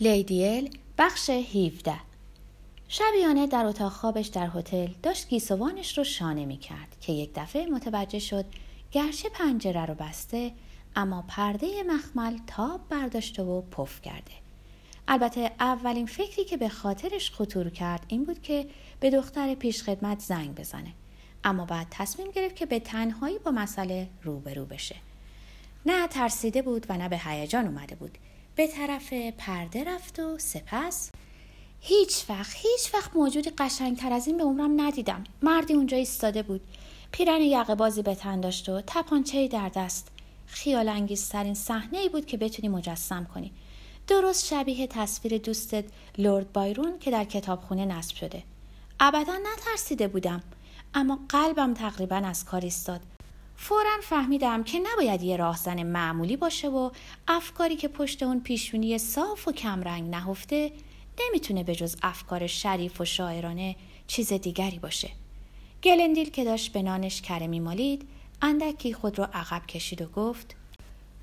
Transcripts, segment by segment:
لیدیل بخش 17 شبیانه در اتاق خوابش در هتل داشت گیسوانش رو شانه می کرد که یک دفعه متوجه شد گرچه پنجره رو بسته اما پرده مخمل تاب برداشته و پف کرده. البته اولین فکری که به خاطرش خطور کرد این بود که به دختر پیشخدمت زنگ بزنه. اما بعد تصمیم گرفت که به تنهایی با مسئله روبرو بشه. نه ترسیده بود و نه به هیجان اومده بود. به طرف پرده رفت و سپس هیچ وقت هیچ وقت موجودی قشنگتر از این به عمرم ندیدم. مردی اونجا ایستاده بود. پیرن یقه بازی به تن داشت و تپانچه در دست. خیال انگیزترین صحنه ای بود که بتونی مجسم کنی. درست شبیه تصویر دوستت لورد بایرون که در کتابخونه نصب شده. ابدا نترسیده بودم اما قلبم تقریبا از کار ایستاد. فورا فهمیدم که نباید یه راهزن معمولی باشه و افکاری که پشت اون پیشونی صاف و کمرنگ نهفته نمی‌تونه به جز افکار شریف و شاعرانه چیز دیگری باشه. گلندیل که داشت به نانش کره میمالید اندکی خود رو عقب کشید و گفت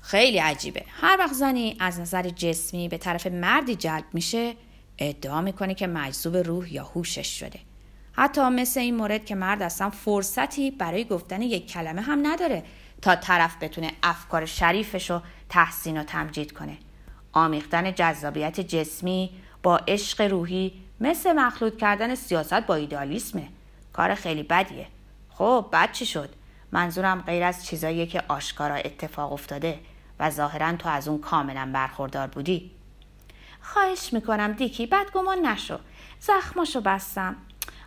خیلی عجیبه هر وقت زنی از نظر جسمی به طرف مردی جلب میشه ادعا می‌کنه که مجذوب روح یا هوشش شده حتی مثل این مورد که مرد اصلا فرصتی برای گفتن یک کلمه هم نداره تا طرف بتونه افکار شریفش رو تحسین و تمجید کنه. آمیختن جذابیت جسمی با عشق روحی مثل مخلوط کردن سیاست با ایدالیسمه. کار خیلی بدیه. خب بد چی شد؟ منظورم غیر از چیزایی که آشکارا اتفاق افتاده و ظاهرا تو از اون کاملا برخوردار بودی. خواهش می‌کنم دیکی بدگمان نشو. زخماشو بستم.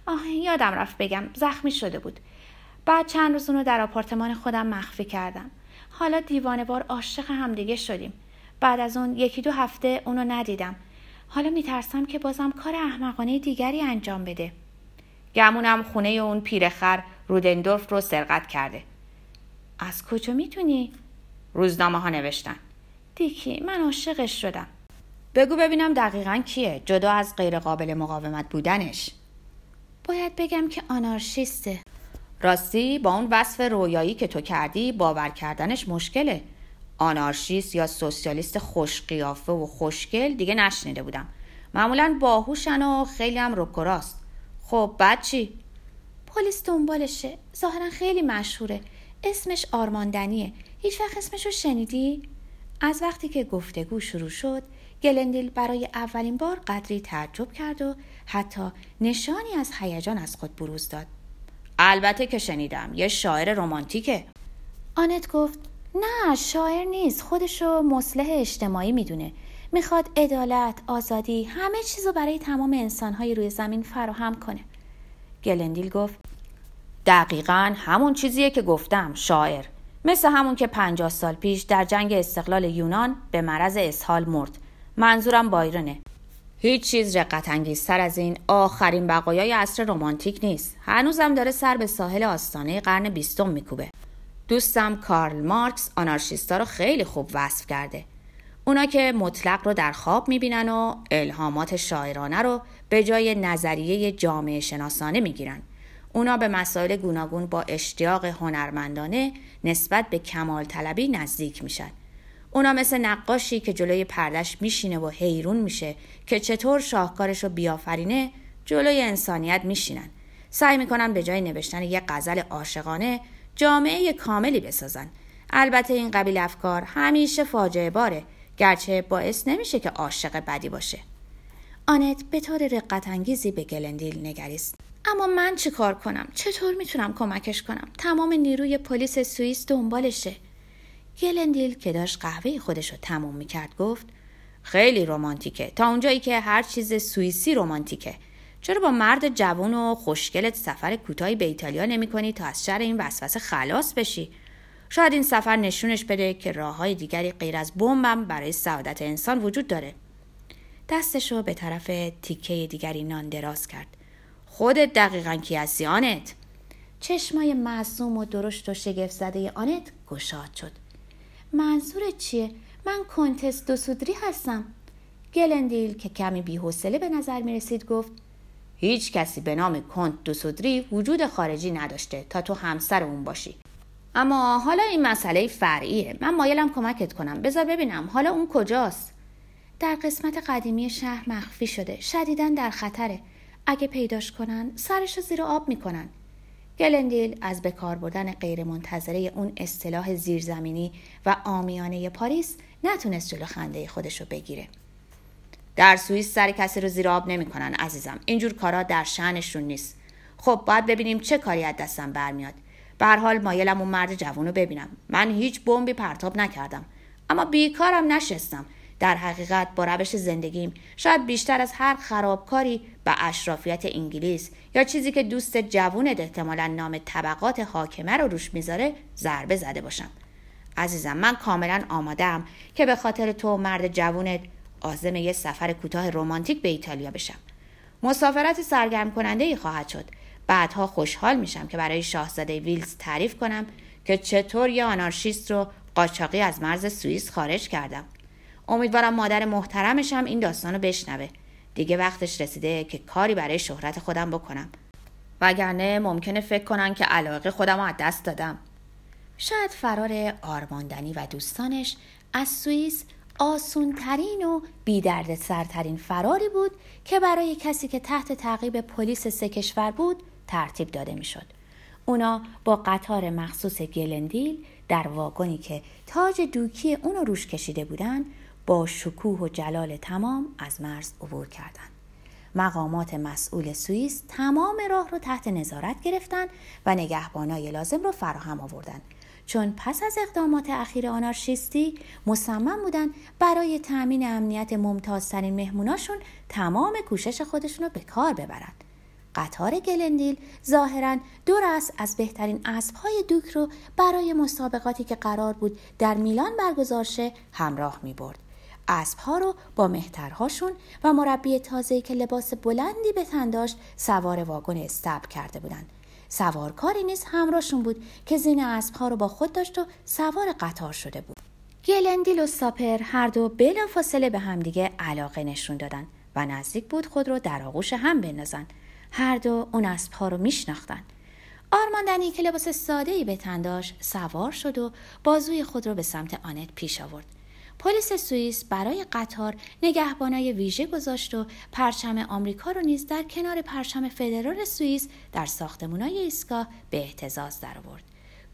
آه یادم رفت بگم زخمی شده بود. بعد چند روز اونو در آپارتمان خودم مخفی کردم. حالا دیوانه بار عاشق همدیگه شدیم. بعد از اون یکی دو هفته اونو ندیدم. حالا میترسم که بازم کار احمقانه دیگری انجام بده. گمونم خونه اون پیرخر رودندورف رو سرقت کرده. از کجا می‌تونی؟ روزنامه ها نوشتن. دیکی من عاشقش شدم. بگو ببینم دقیقا کیه. جدا از غیرقابل مقاومت بودنش. باید بگم که آنارشیسته. راستی با اون وصف رویایی که تو کردی باور کردنش مشکله. آنارشیست یا سوسیالیست خوشقیافه و خوشگل دیگه نشنیده بودم. معمولا باهوشن و خیلی هم رکراست خب بعد چی؟ پلیس دنبالشه. ظاهرا خیلی مشهوره. اسمش آرماندنیه. هیچ وقت اسمش رو شنیدی؟ از وقتی که گفتگو شروع شد گلندیل برای اولین بار قدری تعجب کرد و حتی نشانی از هیجان از خود بروز داد. البته که شنیدم یه شاعر رمانتیکه. آنت گفت نه شاعر نیست خودشو مصلح اجتماعی می‌دونه. می‌خواد عدالت آزادی همه چیزو برای تمام انسانهای روی زمین فراهم کنه. گلندیل گفت دقیقا همون چیزیه که گفتم شاعر. مثل همون که پنجاه سال پیش در جنگ استقلال یونان به مرض اسهال مرد. منظورم بایرنه هیچ چیز رقت انگیزتر از این. آخرین بقایای عصر رمانتیک نیست. هنوزم داره سر به ساحل آستانه قرن بیستم میکوبه. دوستم کارل مارکس آنارشیستا رو خیلی خوب وصف کرده. اونا که مطلق رو در خواب می‌بینن و الهامات شاعرانه رو به جای نظریه جامعه شناسانه می‌گیرن. اونا به مسائل گوناگون با اشتیاق هنرمندانه نسبت به کمال طلبی نزدیک میشن. اونا مثل نقاشی که جلوی پردش میشینه و حیرون میشه که چطور شاهکارش رو بیافرینه جلوی انسانیت میشینن. سعی می‌کنن به جای نوشتن یک غزل عاشقانه جامعه کاملی بسازن. البته این قبیل افکار همیشه فاجعه باره گرچه باعث نمیشه که عاشق بدی باشه. آنت به طور رقت انگیزی به گلندیل نگریست. اما من چه کار کنم؟ چطور می‌تونم کمکش کنم؟ تمام نیروی پلیس سوئیس دنبالشه. گلندیل که داشت قهوه خودش رو تموم می‌کرد گفت خیلی رومانتیکه تا اونجایی که هر چیز سوئیسی رومانتیکه چرا با مرد جوان و خوشگلت سفر کوتاهی به ایتالیا نمی کنی تا از شر این وسوسه خلاص بشی؟ شاید این سفر نشونش بده که راه های دیگری غیر از بمبم برای سعادت انسان وجود داره. دستش رو به طرف تیکه دیگری نان دراز کرد. خودت دقیقا کی هستی آنت؟ چشمای معصوم و درشت و شگفت زده آنت گشاد شد. منظورت چیه؟ من کنتس دوسودری هستم. گلندیل که کمی بیحوصله به نظر می رسید گفت هیچ کسی به نام کنت دوسودری وجود خارجی نداشته تا تو همسر اون باشی. اما حالا این مسئله فرعیه. من مایلم کمکت کنم. بذار ببینم حالا اون کجاست. در قسمت قدیمی شهر مخفی شده. شدیدن در خطره. اگه پیداش کنن سرش رو زیر آب می‌کنن. گلندیل از بکار بردن غیرمنتظره اون اصطلاح زیرزمینی و آمیانه پاریس نتونست جلو خنده خودش رو بگیره. در سوئیس سر کسی رو زیر آب نمی‌کنن عزیزم. اینجور کارا در شأنشون نیست. خب باید ببینیم چه کاری از دستم برمیاد. به حال مایلم اون مرد جوون رو ببینم. من هیچ بمبی پرتاب نکردم. اما بیکارم نشستم. در حقیقت با روش زندگیم. شاید بیشتر از هر خرابکاری به اشرافیت انگلیس یا چیزی که دوست جوونت احتمالا نام طبقات حاکمه رو روش می‌ذاره ضربه زده باشم. عزیزم من کاملا آمادم که به خاطر تو مرد جوونت آزم یه سفر کوتاه رمانتیک به ایتالیا بشم. مسافرت سرگرم کننده ای خواهد شد. بعدها خوشحال میشم که برای شاهزاده ویلز تعریف کنم که چطور یه آنارشیست رو قاچاقی از مرز سوئیس خارج کردم. امیدوارم مادر محترمشم این داستان رو بشنوه. دیگه وقتش رسیده که کاری برای شهرت خودم بکنم. وگرنه ممکنه فکر کنن که علاقه خودم از دست دادم. شاید فرار آرماندنی و دوستانش از سوئیس آسونترین و بیدرد سرترین فراری بود که برای کسی که تحت تعقیب پلیس سه کشور بود ترتیب داده می‌شد. اونا با قطار مخصوص گلندیل در واگنی که تاج دوکی اونو روش کشیده بودن با شکوه و جلال تمام از مرز عبور کردند. مقامات مسئول سوئیس تمام راه رو تحت نظارت گرفتن و نگهبانای لازم رو فراهم آوردند چون پس از اقدامات اخیر آنارشیستی مصمم بودن برای تأمین امنیت ممتازترین مهموناشون تمام کوشش خودشون رو به کار ببرند. قطار گلندیل ظاهرا دو رأس از بهترین اسبهای دوک رو برای مسابقاتی که قرار بود در میلان برگزار شه همراه می برد. اسبها رو با مهترهاشون و مربی تازه‌ای که لباس بلندی به تن داشت سوار واگن استبل کرده بودند. سوارکاری نیز همراهشون بود که زین اسبها رو با خود داشت و سوار قطار شده بود. گلندیل و ساپر هر دو بلا فاصله به همدیگه علاقه نشون دادن و نزدیک بود خود رو در آغوش هم بندازن. هر دو اون اسبها رو میشناختن. آرماندنی که لباس ساده ای به تن داشت سوار شد و بازوی خود رو به سمت آنت پیش آورد. پلیس سوئیس برای قطار نگهبانای ویژه گذاشت و پرچم آمریکا رو نیز در کنار پرچم فدرال سوئیس در ساختمانهای ایستگاه به احتزاز درآورد.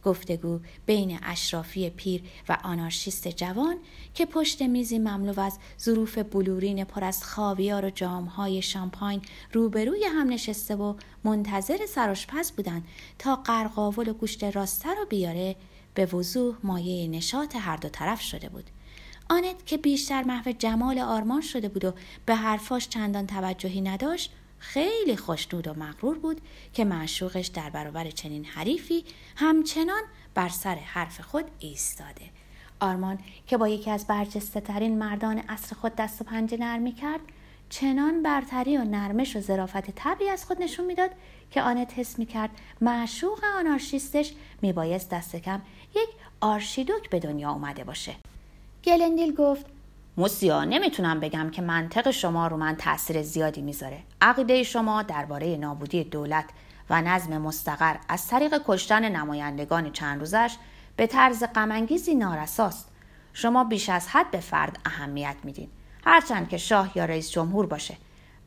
گفتگو بین اشرافی پیر و آنارشیست جوان که پشت میزی مملو از ظروف بلورین پر از خاویار و جامهای شامپاین روبروی هم نشسته و منتظر سراشپز بودند تا قرقاول و گوشت راسته رو بیاره به وضوح مایه نشاط هر دو طرف شده بود. آنت که بیشتر محو جمال آرمان شده بود و به حرفاش چندان توجهی نداشت خیلی خوشنود و مغرور بود که معشوقش در برابر چنین حریفی همچنان بر سر حرف خود ایستاده. آرمان که با یکی از برجسته ترین مردان عصر خود دست و پنجه نرمی کرد چنان برتری و نرمش و ظرافت طبعی از خود نشون می‌داد که آنت حس می‌کرد معشوق آنارشیستش میبایست دست کم یک آرشیدوک به دنیا اومده باشه. گلندیل گفت موسیا نمی‌تونم بگم که منطق شما رو من تاثیر زیادی می‌ذاره. عقیده شما درباره نابودی دولت و نظم مستقر از طریق کشتن نمایندگان چند روزش به طرز غمانگیزی نارساست. شما بیش از حد به فرد اهمیت میدین. هرچند که شاه یا رئیس جمهور باشه.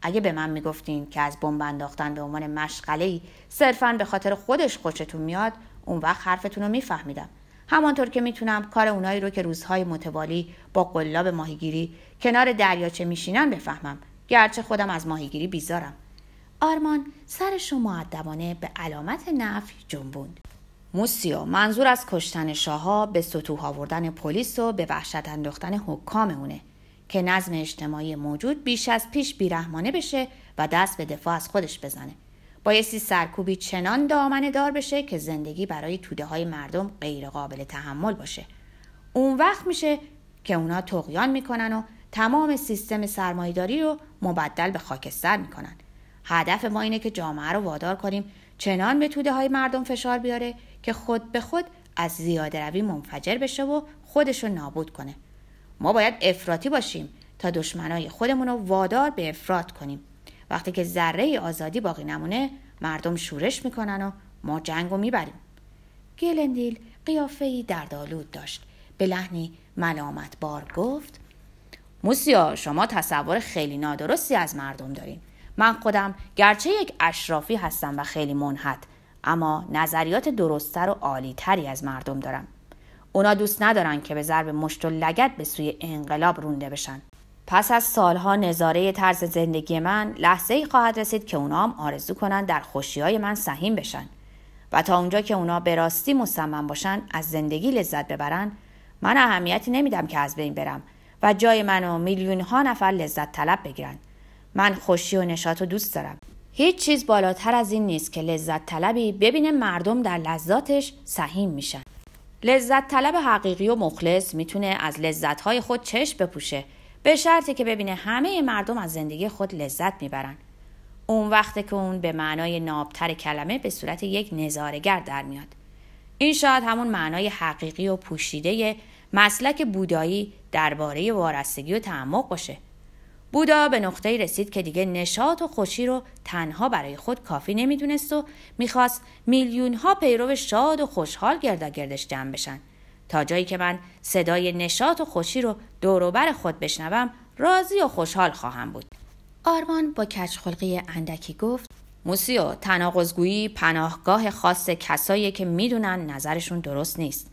اگه به من می‌گفتین که از بمب انداختن به عنوان مشغله ای صرفا به خاطر خودش خوشتون میاد اون وقت حرفتون رو میفهمیدم. همانطور که می‌تونم کار اونایی رو که روزهای متوالی با قلاب ماهیگیری کنار دریاچه میشینن بفهمم. گرچه خودم از ماهیگیری بیزارم. آرمان سرش رو معدبانه به علامت نفی جنبوند. موسیو منظور از کشتن شاهها به سطوح آوردن پلیس و به وحشت انداختن حکام اونه. که نظم اجتماعی موجود بیش از پیش بیرحمانه بشه و دست به دفاع از خودش بزنه. بایستی سرکوبی چنان دامنه دار بشه که زندگی برای توده های مردم غیر قابل تحمل باشه. اون وقت میشه که اونا تقیان می‌کنن و تمام سیستم سرمایداری رو مبدل به خاکستر می‌کنن. هدف ما اینه که جامعه رو وادار کنیم چنان به توده های مردم فشار بیاره که خود به خود از زیاده روی منفجر بشه و خودش رو نابود کنه. ما باید افراطی باشیم تا دشمنای خودمون رو وادار به افراد کنیم. وقتی که ذره آزادی باقی نمونه مردم شورش می‌کنن و ما جنگ رو می‌بریم. گلندیل قیافه ای دردآلود داشت. به لحنی ملامت بار گفت موسیا شما تصور خیلی نادرستی از مردم دارین. من خودم گرچه یک اشرافی هستم و خیلی منحت اما نظریات درستتر و عالیتری از مردم دارم. اونا دوست ندارن که به ضرب مشت و لگت به سوی انقلاب رونده بشن. پس از سالها نظاره طرز زندگی من لحظه ای خواهد رسید که اونا هم آرزو کنن در خوشی های من سهیم بشن. و تا اونجا که اونا به راستی مصمم باشن از زندگی لذت ببرن من اهمیتی نمیدم که از بین برم و جای منو میلیون ها نفر لذت طلب بگیرن. من خوشی و نشاط و دوست دارم. هیچ چیز بالاتر از این نیست که لذت طلبی ببینه مردم در لذاتش سهیم میشن. لذت طلب حقیقی و مخلص می‌تونه از لذتهای خود چشم بپوشه. به شرطی که ببینه همه مردم از زندگی خود لذت می‌برن. اون وقت که اون به معنای نابتر کلمه به صورت یک نظارگر در میاد. این شاید همون معنای حقیقی و پوشیده مسلک بودایی درباره وارستگی و تعمق باشه. بودا به نقطه رسید که دیگه نشاط و خوشی رو تنها برای خود کافی نمی‌دونست و می‌خواست میلیون ها پیرو شاد و خوشحال گردش جمع بشن. تا جایی که من صدای نشاط و خوشی رو دوروبر خود بشنوم راضی و خوشحال خواهم بود. آرمان با کچخلقی اندکی گفت موسیو تناقضگویی پناهگاه خاص کسایی که می‌دونن نظرشون درست نیست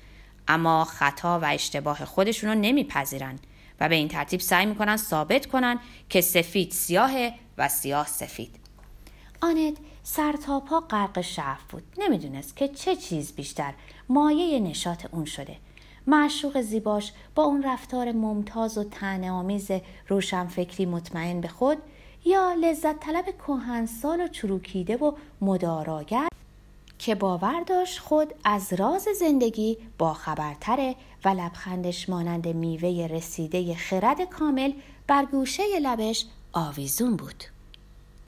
اما خطا و اشتباه خودشون رو نمیپذیرن و به این ترتیب سعی می‌کنن ثابت کنن که سفید سیاه و سیاه سفید. آنت سر تا پا غرق شعف بود. نمی‌دونست که چه چیز بیشتر مایه نشاط اون شده. معشوق زیباش با اون رفتار ممتاز و تنه آمیز روشنفکری مطمئن به خود یا لذت طلب کهنسال و چروکیده و مداراگر که باور داشت خود از راز زندگی با خبرتره و لبخندش مانند میوه رسیده خرد کامل بر گوشه لبش آویزون بود.